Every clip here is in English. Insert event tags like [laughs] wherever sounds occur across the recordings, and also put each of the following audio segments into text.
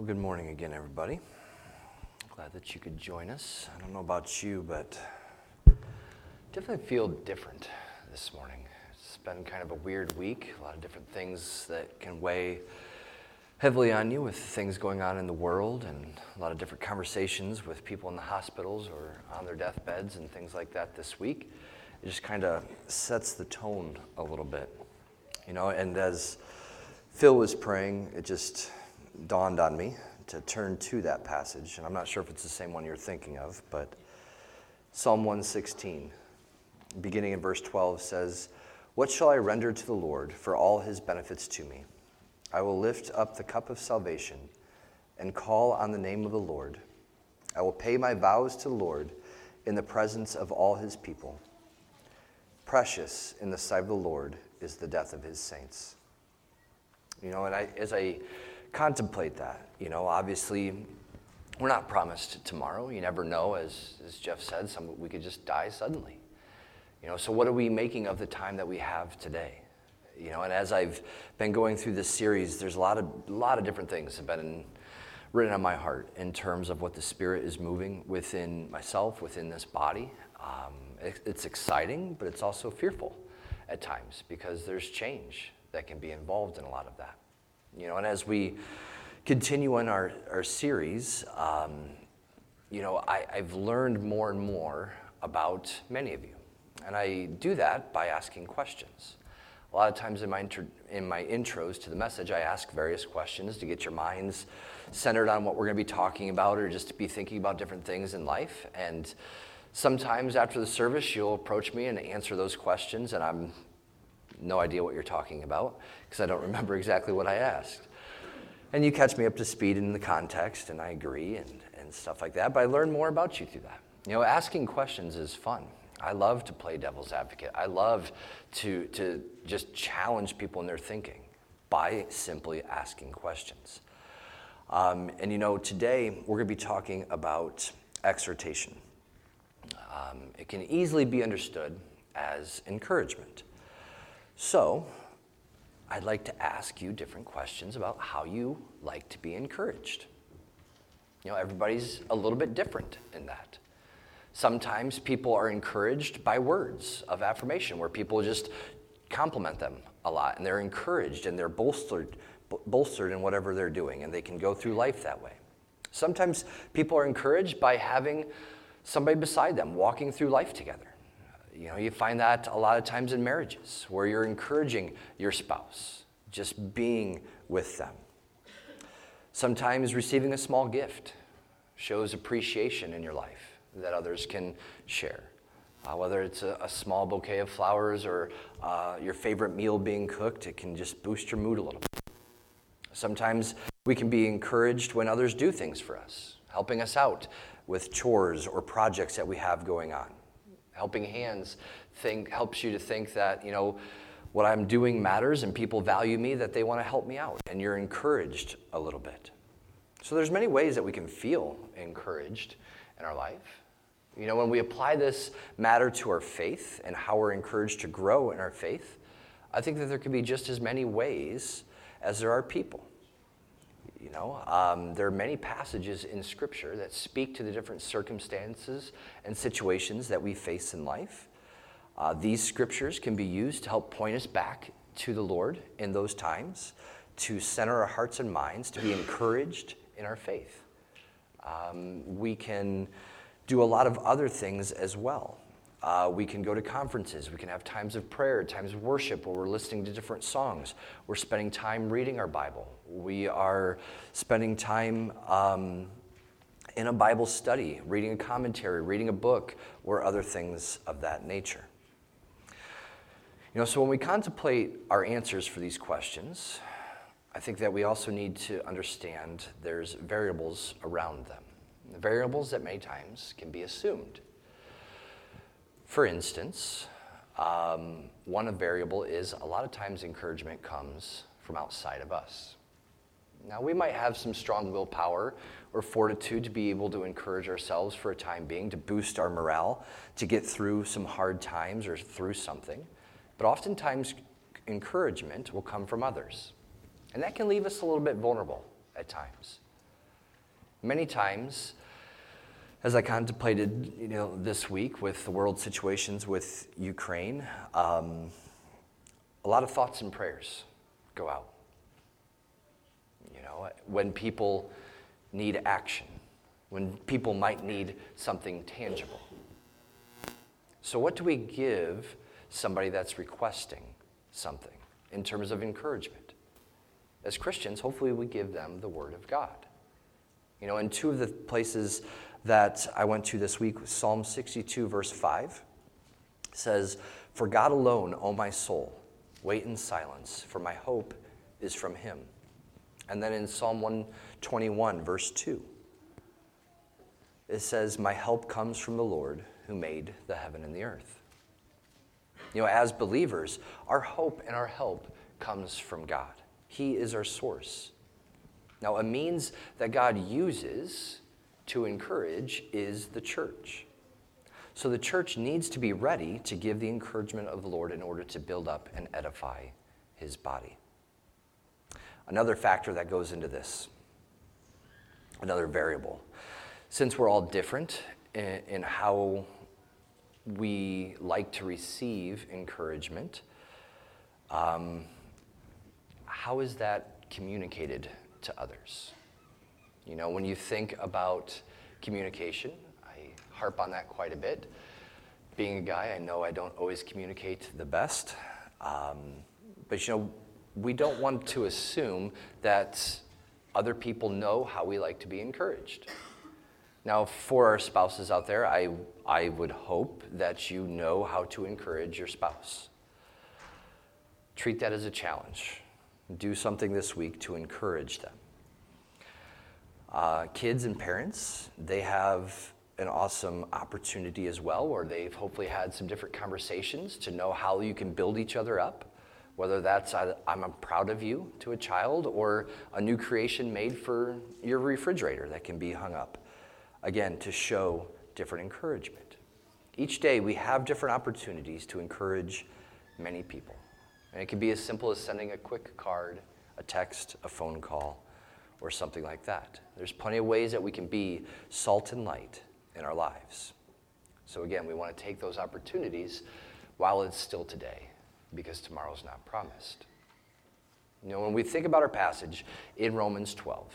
Well, good morning again, everybody. Glad that you could join us. I don't know about you, but definitely feel different this morning. It's been kind of a weird week, a lot of different things that can weigh heavily on you with things going on in the world and a lot of different conversations with people in the hospitals or on their deathbeds and things like that this week. It just kind of sets the tone a little bit. You know, and as Phil was praying, it just dawned on me to turn to that passage. And I'm not sure if it's the same one you're thinking of, but Psalm 116, beginning in verse 12, says, What shall I render to the Lord for all his benefits to me? I will lift up the cup of salvation and call on the name of the Lord. I will pay my vows to the Lord in the presence of all his people. Precious in the sight of the Lord is the death of his saints. You know, and I, as I contemplate that, you know, obviously we're not promised tomorrow. You never know, as, as Jeff said, some, we could just die suddenly. You know, so what are we making of the time that we have today? You know, and as I've been going through this series, there's a lot of, a lot of different things have been written on my heart in terms of what the Spirit is moving within myself, within this body. Um, it, it's exciting, but it's also fearful at times because there's change that can be involved in a lot of that. You know, and as we continue on our, our series, um, you know, I, I've learned more and more about many of you. And I do that by asking questions. A lot of times in my, inter- in my intros to the message, I ask various questions to get your minds centered on what we're going to be talking about or just to be thinking about different things in life. And sometimes after the service, you'll approach me and answer those questions, and I'm no idea what you're talking about because I don't remember exactly what I asked. And you catch me up to speed in the context, and I agree and, and stuff like that. But I learn more about you through that. You know, asking questions is fun. I love to play devil's advocate. I love to, to just challenge people in their thinking by simply asking questions. Um, and you know, today we're going to be talking about exhortation. Um, it can easily be understood as encouragement. So, I'd like to ask you different questions about how you like to be encouraged. You know, everybody's a little bit different in that. Sometimes people are encouraged by words of affirmation where people just compliment them a lot and they're encouraged and they're bolstered bolstered in whatever they're doing and they can go through life that way. Sometimes people are encouraged by having somebody beside them walking through life together. You know, you find that a lot of times in marriages where you're encouraging your spouse, just being with them. Sometimes receiving a small gift shows appreciation in your life that others can share. Uh, whether it's a, a, small bouquet of flowers or uh, your favorite meal being cooked, it can just boost your mood a little bit. Sometimes we can be encouraged when others do things for us, helping us out with chores or projects that we have going on. Helping hands think, helps you to think that, you know, what I'm doing matters and people value me, that they want to help me out, and you're encouraged a little bit. So there's many ways that we can feel encouraged in our life. You know, when we apply this matter to our faith and how we're encouraged to grow in our faith, I think that there can be just as many ways as there are people. You know, um, there are many passages in Scripture that speak to the different circumstances and situations that we face in life. Uh, these scriptures can be used to help point us back to the Lord in those times, to center our hearts and minds, to be [clears throat] encouraged in our faith. Um, we can do a lot of other things as well. Uh, we can go to conferences. We can have times of prayer, times of worship where we're listening to different songs. We're spending time reading our Bible. We are spending time um, in a Bible study, reading a commentary, reading a book, or other things of that nature. You know, so when we contemplate our answers for these questions, I think that we also need to understand there's variables around them. variables that many times can be assumed. For instance, um, one variable is a lot of times encouragement comes from outside of us. Now, we might have some strong willpower or fortitude to be able to encourage ourselves for a time being, to boost our morale, to get through some hard times or through something. But oftentimes, encouragement will come from others. And that can leave us a little bit vulnerable at times. Many times, as I contemplated, you know, this week with the world situations with Ukraine, um, a lot of thoughts and prayers go out. You know, when people need action, when people might need something tangible. So, what do we give somebody that's requesting something in terms of encouragement? As Christians, hopefully we give them the Word of God. You know, in two of the places that I went to this week, Psalm 62, verse 5 says, For God alone, O my soul, wait in silence, for my hope is from Him. And then in Psalm 121, verse 2, it says, My help comes from the Lord who made the heaven and the earth. You know, as believers, our hope and our help comes from God. He is our source. Now, a means that God uses to encourage is the church. So the church needs to be ready to give the encouragement of the Lord in order to build up and edify his body. Another factor that goes into this, another variable, since we're all different in, in how we like to receive encouragement, um, how is that communicated to others? You know, when you think about communication, I harp on that quite a bit. Being a guy, I know I don't always communicate the best. Um, but, you know, we don't want to assume that other people know how we like to be encouraged. Now, for our spouses out there, I, I would hope that you know how to encourage your spouse. Treat that as a challenge. Do something this week to encourage them. Uh, kids and parents, they have an awesome opportunity as well, where they've hopefully had some different conversations to know how you can build each other up whether that's I'm proud of you to a child or a new creation made for your refrigerator that can be hung up. Again, to show different encouragement. Each day we have different opportunities to encourage many people. And it can be as simple as sending a quick card, a text, a phone call, or something like that. There's plenty of ways that we can be salt and light in our lives. So, again, we want to take those opportunities while it's still today because tomorrow's not promised. You know, when we think about our passage in Romans 12,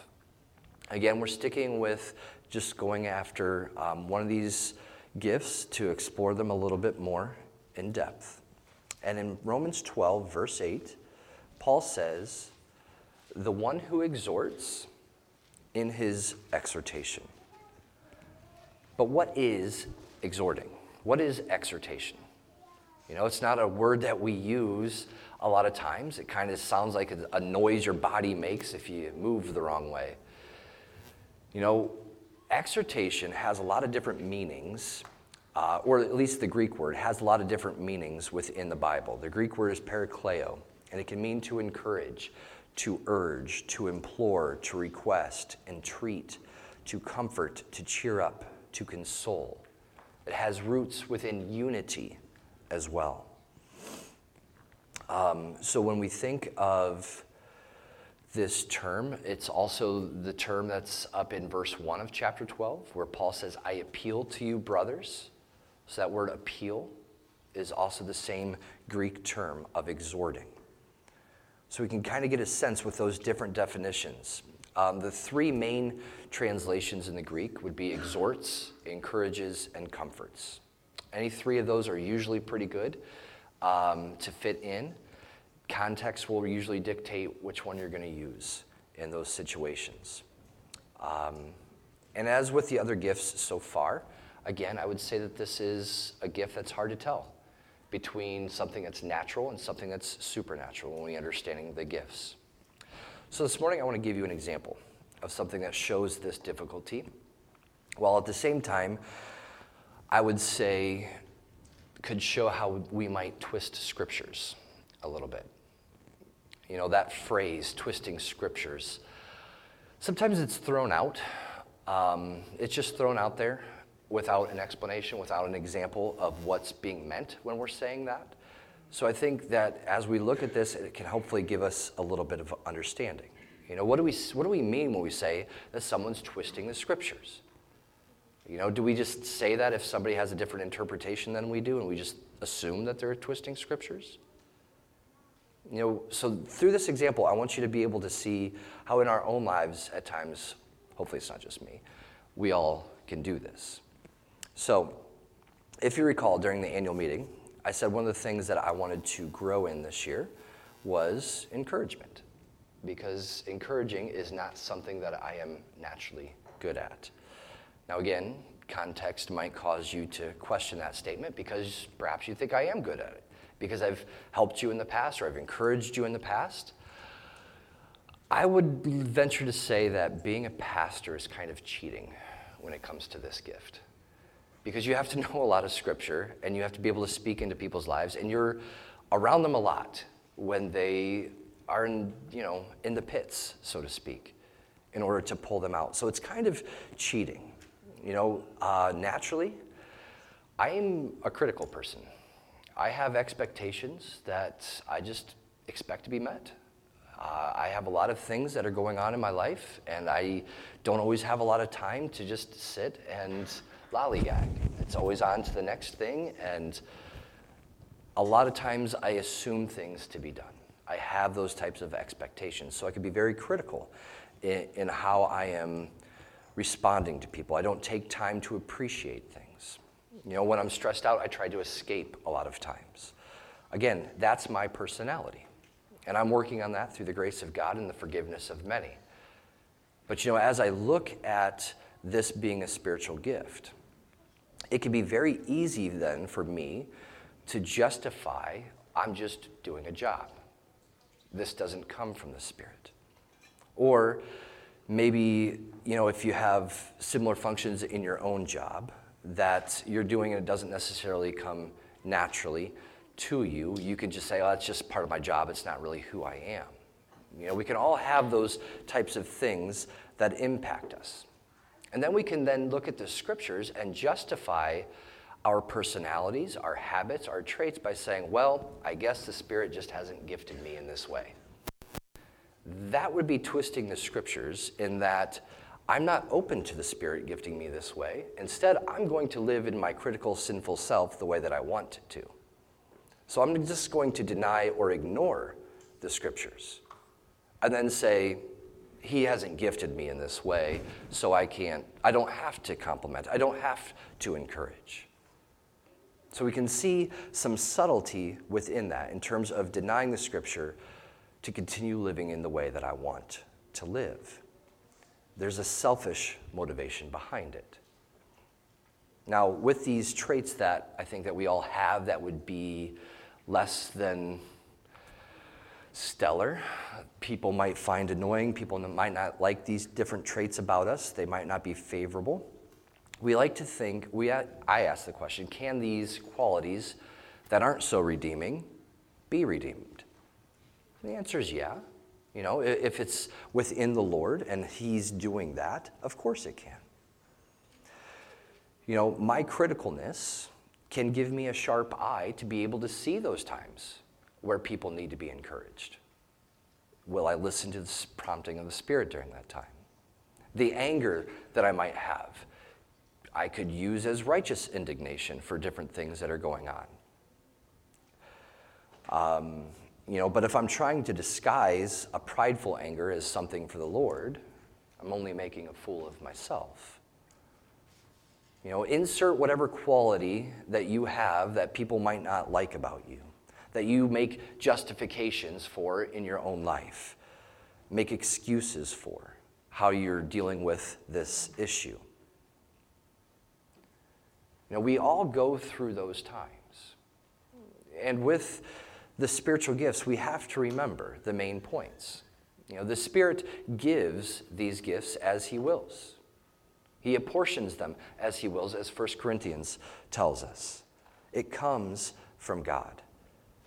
again, we're sticking with just going after um, one of these gifts to explore them a little bit more in depth. And in Romans 12, verse 8, Paul says, The one who exhorts in his exhortation. But what is exhorting? What is exhortation? You know, it's not a word that we use a lot of times. It kind of sounds like a noise your body makes if you move the wrong way. You know, exhortation has a lot of different meanings, uh, or at least the Greek word has a lot of different meanings within the Bible. The Greek word is parakleo, and it can mean to encourage, to urge, to implore, to request, entreat, to comfort, to cheer up, to console. It has roots within unity as well. Um, so when we think of this term, it's also the term that's up in verse 1 of chapter 12, where Paul says, I appeal to you, brothers. So that word appeal is also the same Greek term of exhorting. So we can kind of get a sense with those different definitions. Um, the three main translations in the Greek would be exhorts, encourages, and comforts. Any three of those are usually pretty good um, to fit in. Context will usually dictate which one you're going to use in those situations. Um, and as with the other gifts so far, again, I would say that this is a gift that's hard to tell between something that's natural and something that's supernatural when we understanding the gifts. So this morning I want to give you an example of something that shows this difficulty, while at the same time I would say could show how we might twist scriptures a little bit. You know, that phrase, twisting scriptures, sometimes it's thrown out. Um, it's just thrown out there without an explanation, without an example of what's being meant when we're saying that. So I think that as we look at this, it can hopefully give us a little bit of understanding. You know, what do we, what do we mean when we say that someone's twisting the scriptures? You know, do we just say that if somebody has a different interpretation than we do and we just assume that they're twisting scriptures? You know, so through this example, I want you to be able to see how in our own lives at times, hopefully it's not just me, we all can do this. So, if you recall during the annual meeting, I said one of the things that I wanted to grow in this year was encouragement, because encouraging is not something that I am naturally good at. Now, again, context might cause you to question that statement because perhaps you think I am good at it, because I've helped you in the past or I've encouraged you in the past. I would venture to say that being a pastor is kind of cheating when it comes to this gift. Because you have to [laughs] know a lot of scripture and you have to be able to speak into people's lives, and you're around them a lot when they are in, you know, in the pits, so to speak, in order to pull them out. So it's kind of cheating. You know, uh, naturally, I'm a critical person. I have expectations that I just expect to be met. Uh, I have a lot of things that are going on in my life, and I don't always have a lot of time to just sit and lollygag. It's always on to the next thing, and a lot of times I assume things to be done. I have those types of expectations, so I can be very critical in, in how I am responding to people. I don't take time to appreciate things. You know, when I'm stressed out, I try to escape a lot of times. Again, that's my personality. And I'm working on that through the grace of God and the forgiveness of many. But you know, as I look at this being a spiritual gift, it can be very easy then for me to justify I'm just doing a job. This doesn't come from the Spirit. Or maybe, you know, if you have similar functions in your own job that you're doing and it doesn't necessarily come naturally to you, you can just say, oh, that's just part of my job. It's not really who I am. You know, we can all have those types of things that impact us. And then we can then look at the scriptures and justify our personalities, our habits, our traits by saying, well, I guess the Spirit just hasn't gifted me in this way. That would be twisting the scriptures in that I'm not open to the Spirit gifting me this way. Instead, I'm going to live in my critical, sinful self the way that I want to. So I'm just going to deny or ignore the scriptures and then say, He hasn't gifted me in this way, so I can't, I don't have to compliment, I don't have to encourage. So we can see some subtlety within that in terms of denying the scripture to continue living in the way that I want to live. There's a selfish motivation behind it. Now, with these traits that I think that we all have that would be less than stellar, people might find annoying, people might not like these different traits about us, they might not be favorable we like to think, we, I ask the question can these qualities that aren't so redeeming be redeemed? And the answer is yeah. You know, if it's within the Lord and He's doing that, of course it can. You know, my criticalness can give me a sharp eye to be able to see those times where people need to be encouraged. Will I listen to the prompting of the Spirit during that time? The anger that I might have I could use as righteous indignation for different things that are going on. Um, you know, but if I'm trying to disguise a prideful anger as something for the Lord, I'm only making a fool of myself. You know, insert whatever quality that you have that people might not like about you, that you make justifications for in your own life, make excuses for how you're dealing with this issue. You know, we all go through those times. And with the spiritual gifts, we have to remember the main points. You know, the Spirit gives these gifts as He wills. He apportions them as He wills, as 1 Corinthians tells us. It comes from God.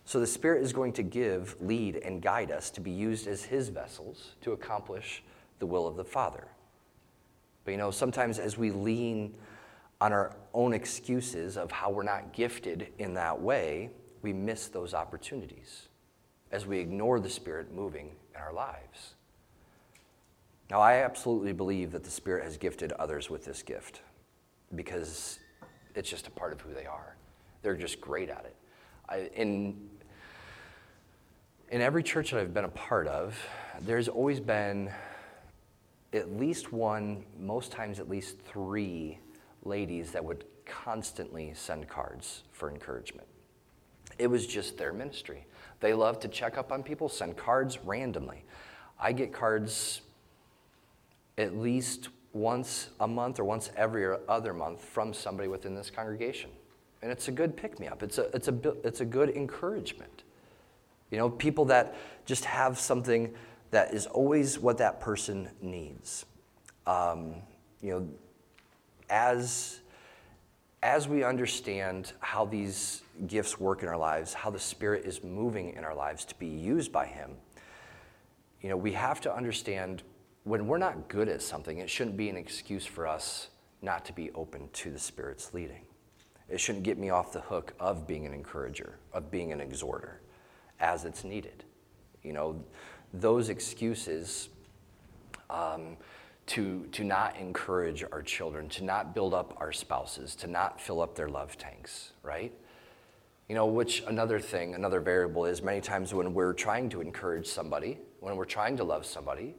So the Spirit is going to give, lead, and guide us to be used as His vessels to accomplish the will of the Father. But you know, sometimes as we lean on our own excuses of how we're not gifted in that way, we miss those opportunities as we ignore the Spirit moving in our lives. Now, I absolutely believe that the Spirit has gifted others with this gift because it's just a part of who they are. They're just great at it. I, in, in every church that I've been a part of, there's always been at least one, most times at least three ladies that would constantly send cards for encouragement. It was just their ministry. They love to check up on people, send cards randomly. I get cards at least once a month or once every other month from somebody within this congregation. And it's a good pick me up, it's a, it's, a, it's a good encouragement. You know, people that just have something that is always what that person needs. Um, you know, as, as we understand how these gifts work in our lives, how the Spirit is moving in our lives to be used by Him, you know, we have to understand when we're not good at something, it shouldn't be an excuse for us not to be open to the Spirit's leading. It shouldn't get me off the hook of being an encourager, of being an exhorter, as it's needed. You know, those excuses um, to, to not encourage our children, to not build up our spouses, to not fill up their love tanks, right? You know, which another thing, another variable is many times when we're trying to encourage somebody, when we're trying to love somebody,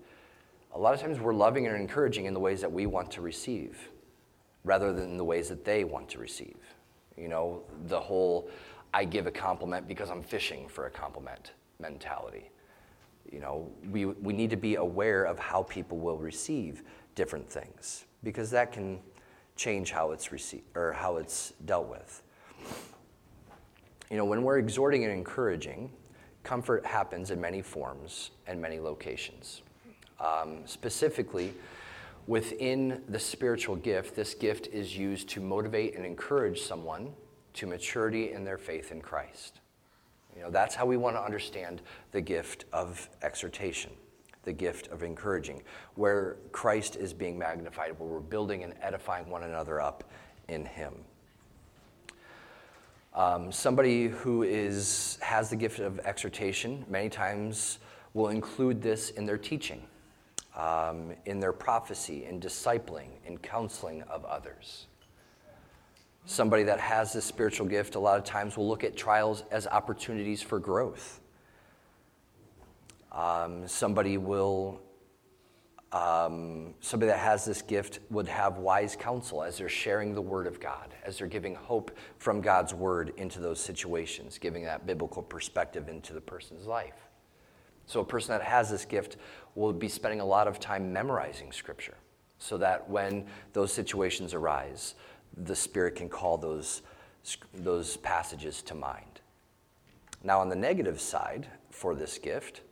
a lot of times we're loving and encouraging in the ways that we want to receive rather than the ways that they want to receive. You know, the whole I give a compliment because I'm fishing for a compliment mentality. You know, we, we need to be aware of how people will receive different things because that can change how it's received or how it's dealt with. You know, when we're exhorting and encouraging, comfort happens in many forms and many locations. Um, specifically, within the spiritual gift, this gift is used to motivate and encourage someone to maturity in their faith in Christ. You know, that's how we want to understand the gift of exhortation, the gift of encouraging, where Christ is being magnified, where we're building and edifying one another up in Him. Um, somebody who is, has the gift of exhortation many times will include this in their teaching, um, in their prophecy, in discipling, in counseling of others. Somebody that has this spiritual gift, a lot of times will look at trials as opportunities for growth. Um, somebody will, um, somebody that has this gift would have wise counsel as they're sharing the word of God, as they're giving hope from God's word into those situations, giving that biblical perspective into the person's life. So, a person that has this gift will be spending a lot of time memorizing scripture so that when those situations arise, the Spirit can call those, those passages to mind. Now, on the negative side for this gift,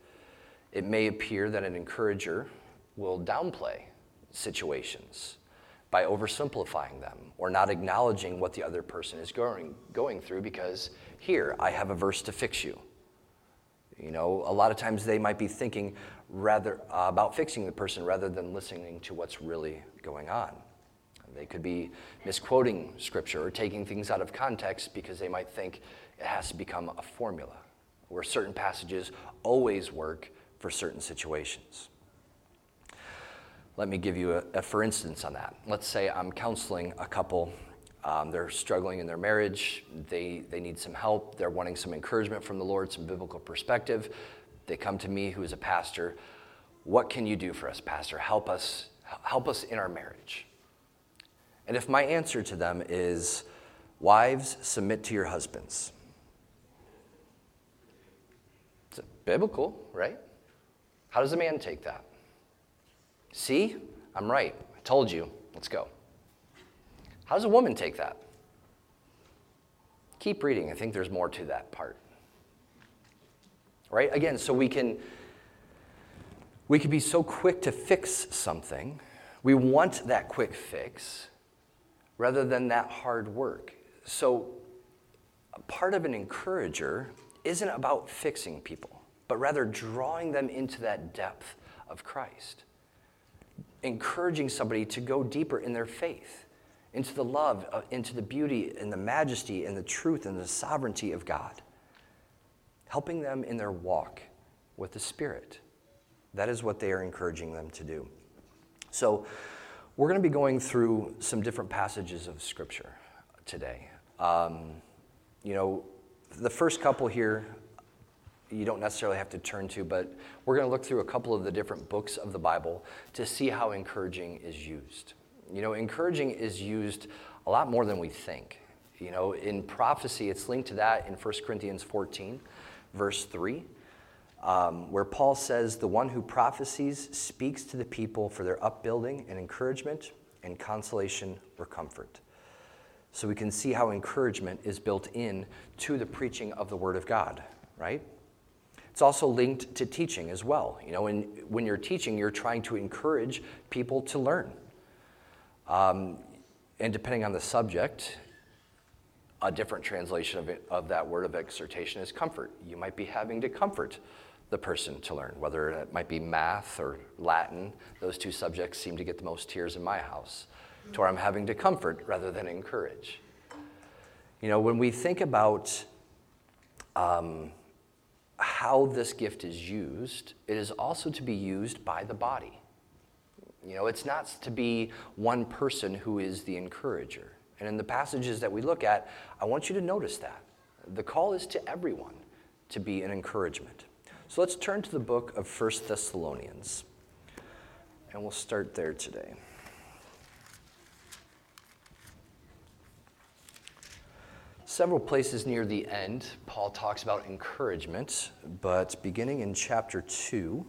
it may appear that an encourager will downplay situations by oversimplifying them or not acknowledging what the other person is going, going through because here, I have a verse to fix you. You know, a lot of times they might be thinking rather uh, about fixing the person rather than listening to what's really going on. They could be misquoting scripture or taking things out of context because they might think it has to become a formula where certain passages always work for certain situations. Let me give you a, a for instance on that. Let's say I'm counseling a couple. Um, they're struggling in their marriage. They, they need some help. They're wanting some encouragement from the Lord, some biblical perspective. They come to me, who is a pastor. What can you do for us, Pastor? Help us, help us in our marriage. And if my answer to them is, Wives, submit to your husbands, it's biblical, right? How does a man take that? See, I'm right. I told you. Let's go. How does a woman take that? Keep reading. I think there's more to that part. Right? Again, so we can we can be so quick to fix something. We want that quick fix rather than that hard work. So, part of an encourager isn't about fixing people, but rather drawing them into that depth of Christ. Encouraging somebody to go deeper in their faith, into the love, uh, into the beauty and the majesty and the truth and the sovereignty of God. Helping them in their walk with the Spirit. That is what they are encouraging them to do. So, we're going to be going through some different passages of Scripture today. Um, you know, the first couple here, you don't necessarily have to turn to, but we're going to look through a couple of the different books of the Bible to see how encouraging is used. You know, encouraging is used a lot more than we think. You know, in prophecy, it's linked to that in 1 Corinthians 14, verse 3, um, where Paul says, The one who prophesies speaks to the people for their upbuilding and encouragement and consolation or comfort. So we can see how encouragement is built in to the preaching of the Word of God, right? It's also linked to teaching as well. You know, when, when you're teaching, you're trying to encourage people to learn. Um, and depending on the subject, a different translation of, it, of that word of exhortation is comfort. You might be having to comfort the person to learn, whether it might be math or Latin. Those two subjects seem to get the most tears in my house, to where I'm having to comfort rather than encourage. You know, when we think about um, how this gift is used, it is also to be used by the body. You know, it's not to be one person who is the encourager. And in the passages that we look at, I want you to notice that. The call is to everyone to be an encouragement. So let's turn to the book of First Thessalonians. And we'll start there today. Several places near the end, Paul talks about encouragement, but beginning in chapter 2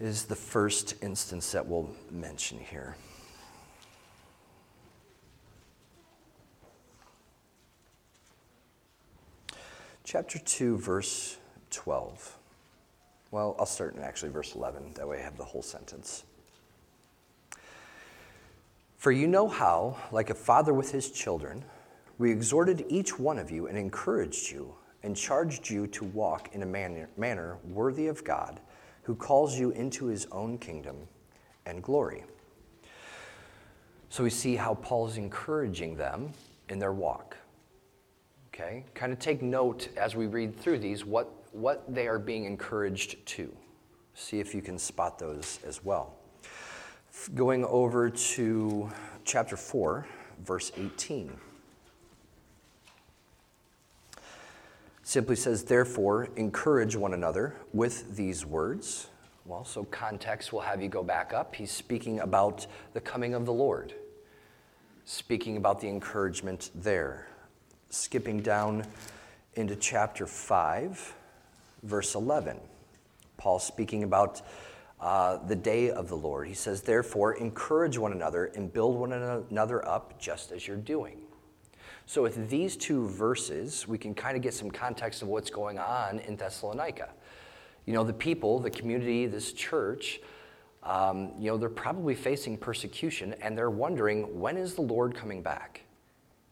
is the first instance that we'll mention here. Chapter 2, verse 12. Well, I'll start in actually verse 11. That way I have the whole sentence. For you know how, like a father with his children, we exhorted each one of you and encouraged you and charged you to walk in a manner, manner worthy of God, who calls you into his own kingdom and glory. So we see how Paul is encouraging them in their walk. Okay? Kind of take note as we read through these what, what they are being encouraged to. See if you can spot those as well. Going over to chapter 4, verse 18. Simply says, therefore, encourage one another with these words. Well, so context will have you go back up. He's speaking about the coming of the Lord, speaking about the encouragement there. Skipping down into chapter 5, verse 11. Paul speaking about uh, the day of the Lord. He says, Therefore, encourage one another and build one another up just as you're doing. So, with these two verses, we can kind of get some context of what's going on in Thessalonica. You know, the people, the community, this church, um, you know, they're probably facing persecution and they're wondering, when is the Lord coming back?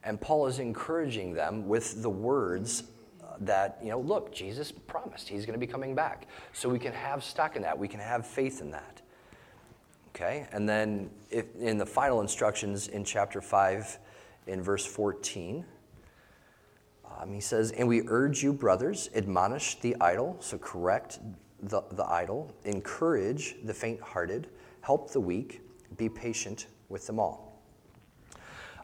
And Paul is encouraging them with the words that, you know, look, Jesus promised he's going to be coming back. So we can have stock in that. We can have faith in that. Okay? And then if, in the final instructions in chapter 5, in verse 14, um, he says, And we urge you, brothers, admonish the idle, so correct the, the idle, encourage the faint hearted, help the weak, be patient with them all.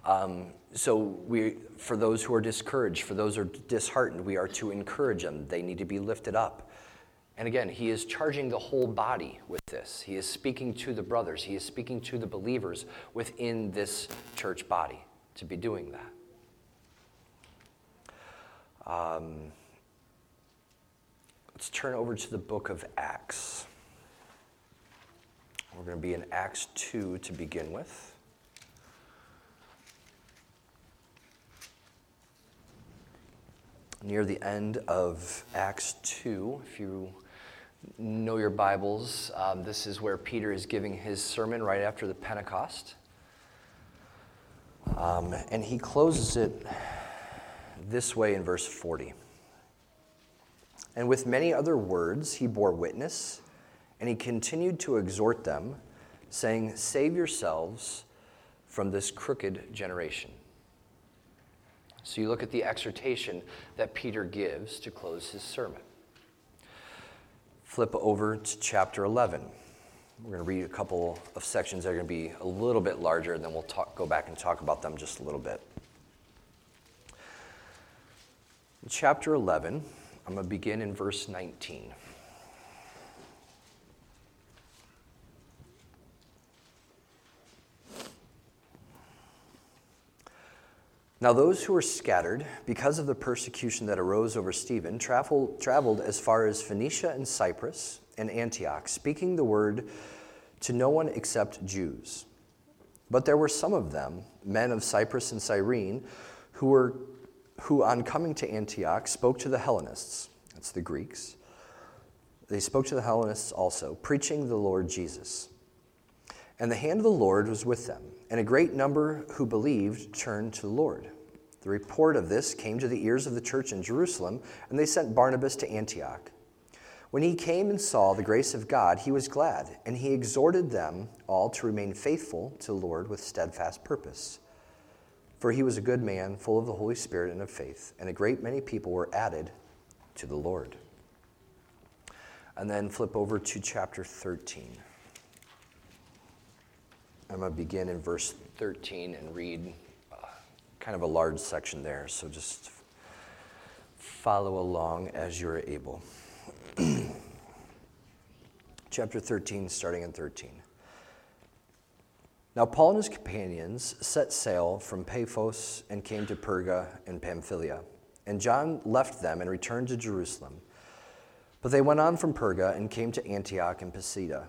Um, so we, for those who are discouraged, for those who are disheartened, we are to encourage them. They need to be lifted up. And again, he is charging the whole body with this. He is speaking to the brothers. He is speaking to the believers within this church body to be doing that. Um, let's turn over to the book of Acts. We're going to be in Acts 2 to begin with. Near the end of Acts 2. If you know your Bibles, um, this is where Peter is giving his sermon right after the Pentecost. Um, and he closes it this way in verse 40. And with many other words, he bore witness, and he continued to exhort them, saying, Save yourselves from this crooked generation. So you look at the exhortation that Peter gives to close his sermon. Flip over to chapter 11. We're going to read a couple of sections that are going to be a little bit larger, and then we'll talk, go back and talk about them just a little bit. In chapter 11, I'm going to begin in verse 19. Now, those who were scattered because of the persecution that arose over Stephen travel, traveled as far as Phoenicia and Cyprus and Antioch, speaking the word to no one except Jews. But there were some of them, men of Cyprus and Cyrene, who, were, who on coming to Antioch spoke to the Hellenists, that's the Greeks. They spoke to the Hellenists also, preaching the Lord Jesus. And the hand of the Lord was with them and a great number who believed turned to the Lord. The report of this came to the ears of the church in Jerusalem, and they sent Barnabas to Antioch. When he came and saw the grace of God, he was glad, and he exhorted them all to remain faithful to the Lord with steadfast purpose. For he was a good man, full of the Holy Spirit and of faith, and a great many people were added to the Lord. And then flip over to chapter 13. I'm going to begin in verse 13 and read uh, kind of a large section there, so just follow along as you're able. [clears throat] Chapter 13, starting in 13. Now, Paul and his companions set sail from Paphos and came to Perga in Pamphylia. And John left them and returned to Jerusalem. But they went on from Perga and came to Antioch and Pisidia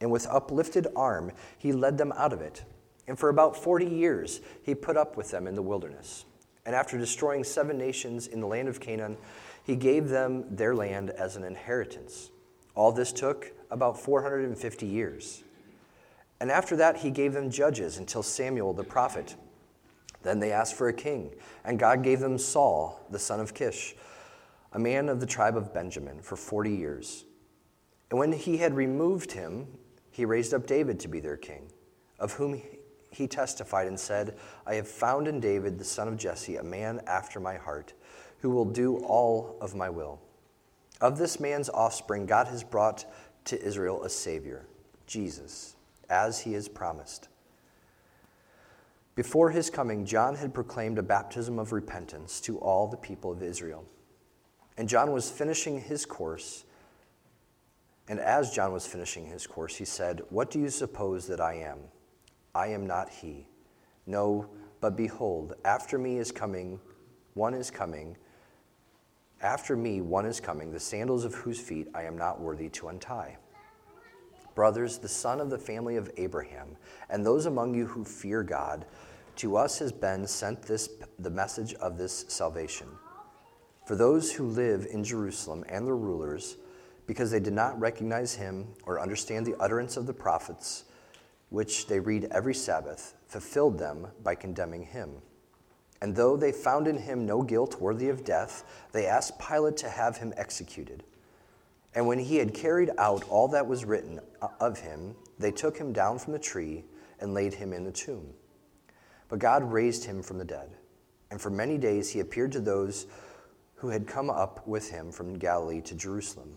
and with uplifted arm he led them out of it. And for about 40 years he put up with them in the wilderness. And after destroying seven nations in the land of Canaan, he gave them their land as an inheritance. All this took about 450 years. And after that, he gave them judges until Samuel the prophet. Then they asked for a king, and God gave them Saul, the son of Kish, a man of the tribe of Benjamin, for 40 years. And when he had removed him, he raised up David to be their king, of whom he testified and said, I have found in David, the son of Jesse, a man after my heart, who will do all of my will. Of this man's offspring, God has brought to Israel a Savior, Jesus, as he has promised. Before his coming, John had proclaimed a baptism of repentance to all the people of Israel. And John was finishing his course and as John was finishing his course, he said, What do you suppose that I am? I am not he. No, but behold, after me is coming, one is coming. After me, one is coming, the sandals of whose feet I am not worthy to untie. Brothers, the son of the family of Abraham, and those among you who fear God, to us has been sent this, the message of this salvation. For those who live in Jerusalem and the rulers, because they did not recognize him or understand the utterance of the prophets, which they read every Sabbath, fulfilled them by condemning him. And though they found in him no guilt worthy of death, they asked Pilate to have him executed. And when he had carried out all that was written of him, they took him down from the tree and laid him in the tomb. But God raised him from the dead. And for many days he appeared to those who had come up with him from Galilee to Jerusalem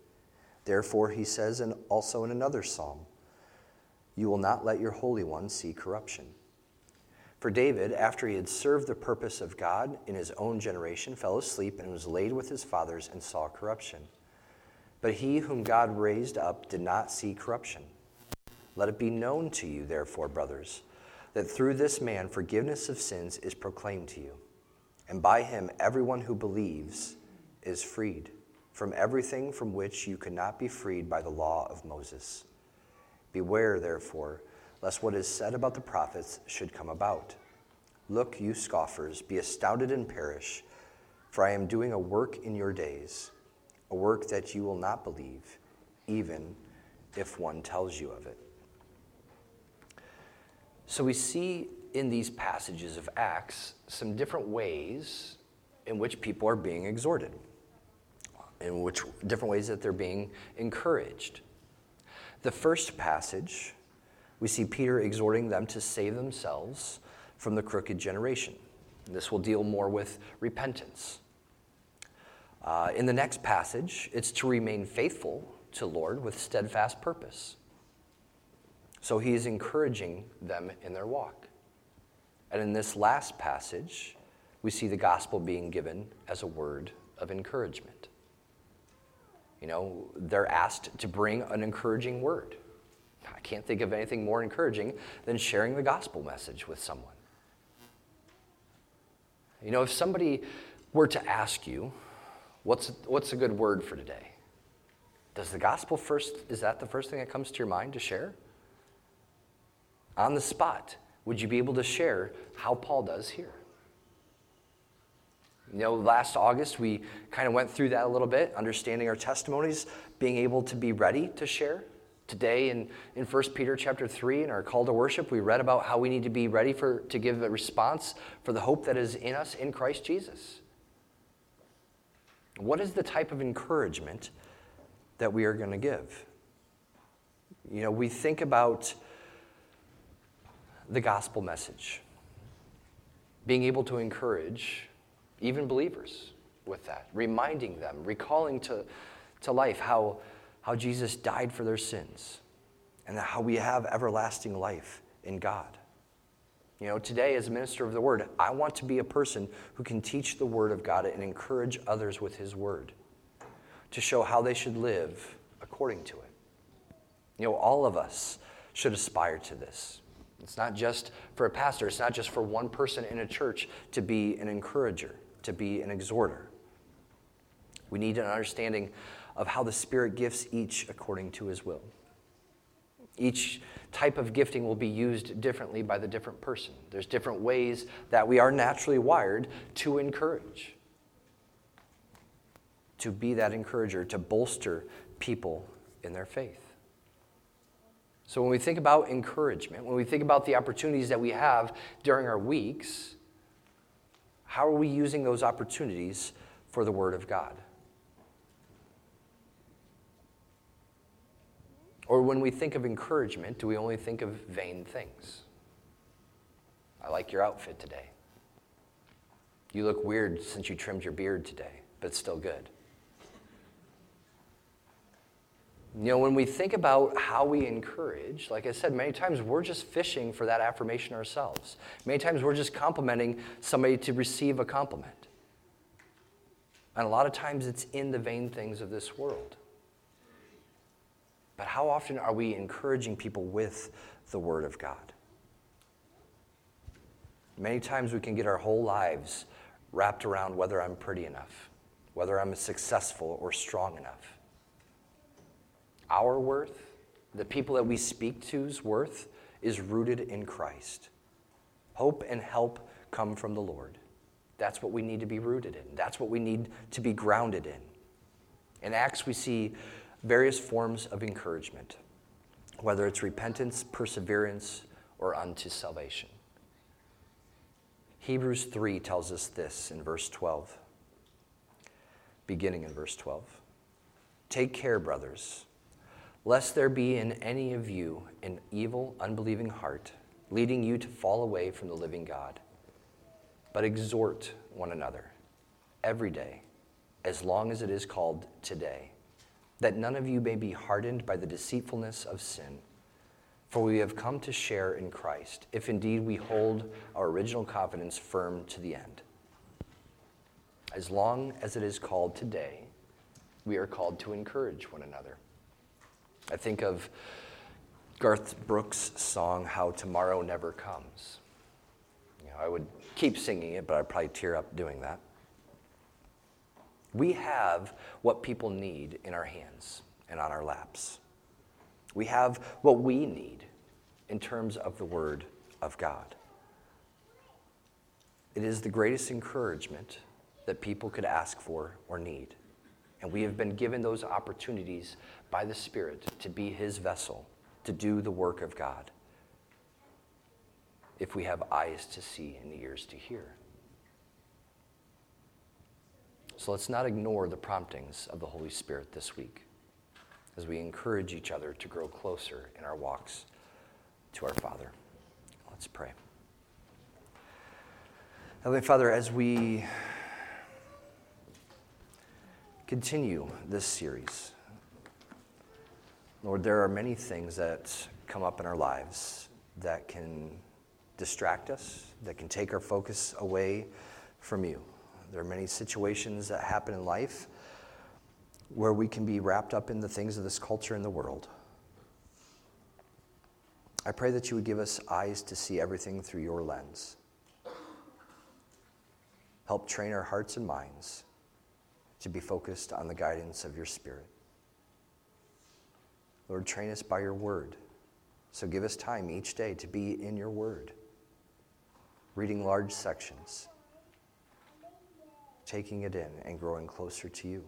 Therefore, he says, and also in another psalm, You will not let your Holy One see corruption. For David, after he had served the purpose of God in his own generation, fell asleep and was laid with his fathers and saw corruption. But he whom God raised up did not see corruption. Let it be known to you, therefore, brothers, that through this man forgiveness of sins is proclaimed to you, and by him everyone who believes is freed from everything from which you could not be freed by the law of Moses. Beware, therefore, lest what is said about the prophets should come about. Look, you scoffers, be astounded and perish, for I am doing a work in your days, a work that you will not believe, even if one tells you of it. So we see in these passages of Acts some different ways in which people are being exhorted, in which different ways that they're being encouraged. The first passage, we see Peter exhorting them to save themselves from the crooked generation. This will deal more with repentance. Uh, in the next passage, it's to remain faithful to Lord with steadfast purpose. So he is encouraging them in their walk. And in this last passage, we see the gospel being given as a word of encouragement. You know, they're asked to bring an encouraging word. I can't think of anything more encouraging than sharing the gospel message with someone. You know, if somebody were to ask you, what's, what's a good word for today? Does the gospel first, is that the first thing that comes to your mind to share? on the spot, would you be able to share how Paul does here? You know, last August we kind of went through that a little bit, understanding our testimonies, being able to be ready to share. Today in, in 1 Peter chapter 3, in our call to worship, we read about how we need to be ready for, to give a response for the hope that is in us in Christ Jesus. What is the type of encouragement that we are going to give? You know, we think about the gospel message. Being able to encourage even believers with that, reminding them, recalling to, to life how, how Jesus died for their sins and how we have everlasting life in God. You know, today, as a minister of the word, I want to be a person who can teach the word of God and encourage others with his word to show how they should live according to it. You know, all of us should aspire to this. It's not just for a pastor, it's not just for one person in a church to be an encourager, to be an exhorter. We need an understanding of how the Spirit gifts each according to his will. Each type of gifting will be used differently by the different person. There's different ways that we are naturally wired to encourage, to be that encourager, to bolster people in their faith. So, when we think about encouragement, when we think about the opportunities that we have during our weeks, how are we using those opportunities for the Word of God? Or when we think of encouragement, do we only think of vain things? I like your outfit today. You look weird since you trimmed your beard today, but still good. You know, when we think about how we encourage, like I said, many times we're just fishing for that affirmation ourselves. Many times we're just complimenting somebody to receive a compliment. And a lot of times it's in the vain things of this world. But how often are we encouraging people with the Word of God? Many times we can get our whole lives wrapped around whether I'm pretty enough, whether I'm successful or strong enough our worth, the people that we speak to's worth, is rooted in Christ. Hope and help come from the Lord. That's what we need to be rooted in. That's what we need to be grounded in. In Acts, we see various forms of encouragement, whether it's repentance, perseverance, or unto salvation. Hebrews 3 tells us this in verse 12, beginning in verse 12. Take care, brothers lest there be in any of you an evil, unbelieving heart, leading you to fall away from the living God. But exhort one another every day, as long as it is called today, that none of you may be hardened by the deceitfulness of sin. For we have come to share in Christ, if indeed we hold our original confidence firm to the end. As long as it is called today, we are called to encourage one another. I think of Garth Brooks' song, How Tomorrow Never Comes. You know, I would keep singing it, but I'd probably tear up doing that. We have what people need in our hands and on our laps. We have what we need in terms of the Word of God. It is the greatest encouragement that people could ask for or need. And we have been given those opportunities by the Spirit to be His vessel, to do the work of God, if we have eyes to see and ears to hear. So let's not ignore the promptings of the Holy Spirit this week as we encourage each other to grow closer in our walks to our Father. Let's pray. Heavenly Father, as we continue this series, Lord, there are many things that come up in our lives that can distract us, that can take our focus away from you. There are many situations that happen in life where we can be wrapped up in the things of this culture and the world. I pray that you would give us eyes to see everything through your lens. Help train our hearts and minds to be focused on the guidance of your Spirit. Lord, train us by your word. So give us time each day to be in your word, reading large sections, taking it in, and growing closer to you.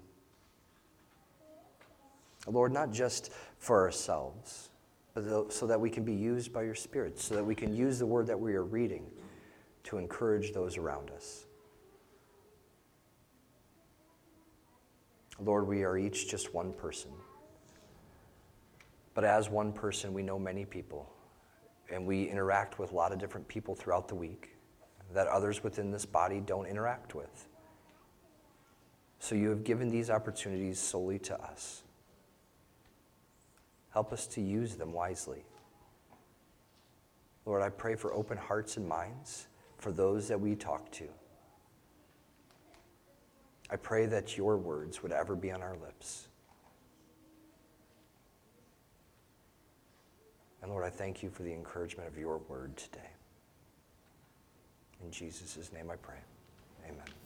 Lord, not just for ourselves, but so that we can be used by your Spirit, so that we can use the word that we are reading to encourage those around us. Lord, we are each just one person. But as one person, we know many people, and we interact with a lot of different people throughout the week that others within this body don't interact with. So you have given these opportunities solely to us. Help us to use them wisely. Lord, I pray for open hearts and minds for those that we talk to. I pray that your words would ever be on our lips. And Lord, I thank you for the encouragement of your word today. In Jesus' name I pray. Amen.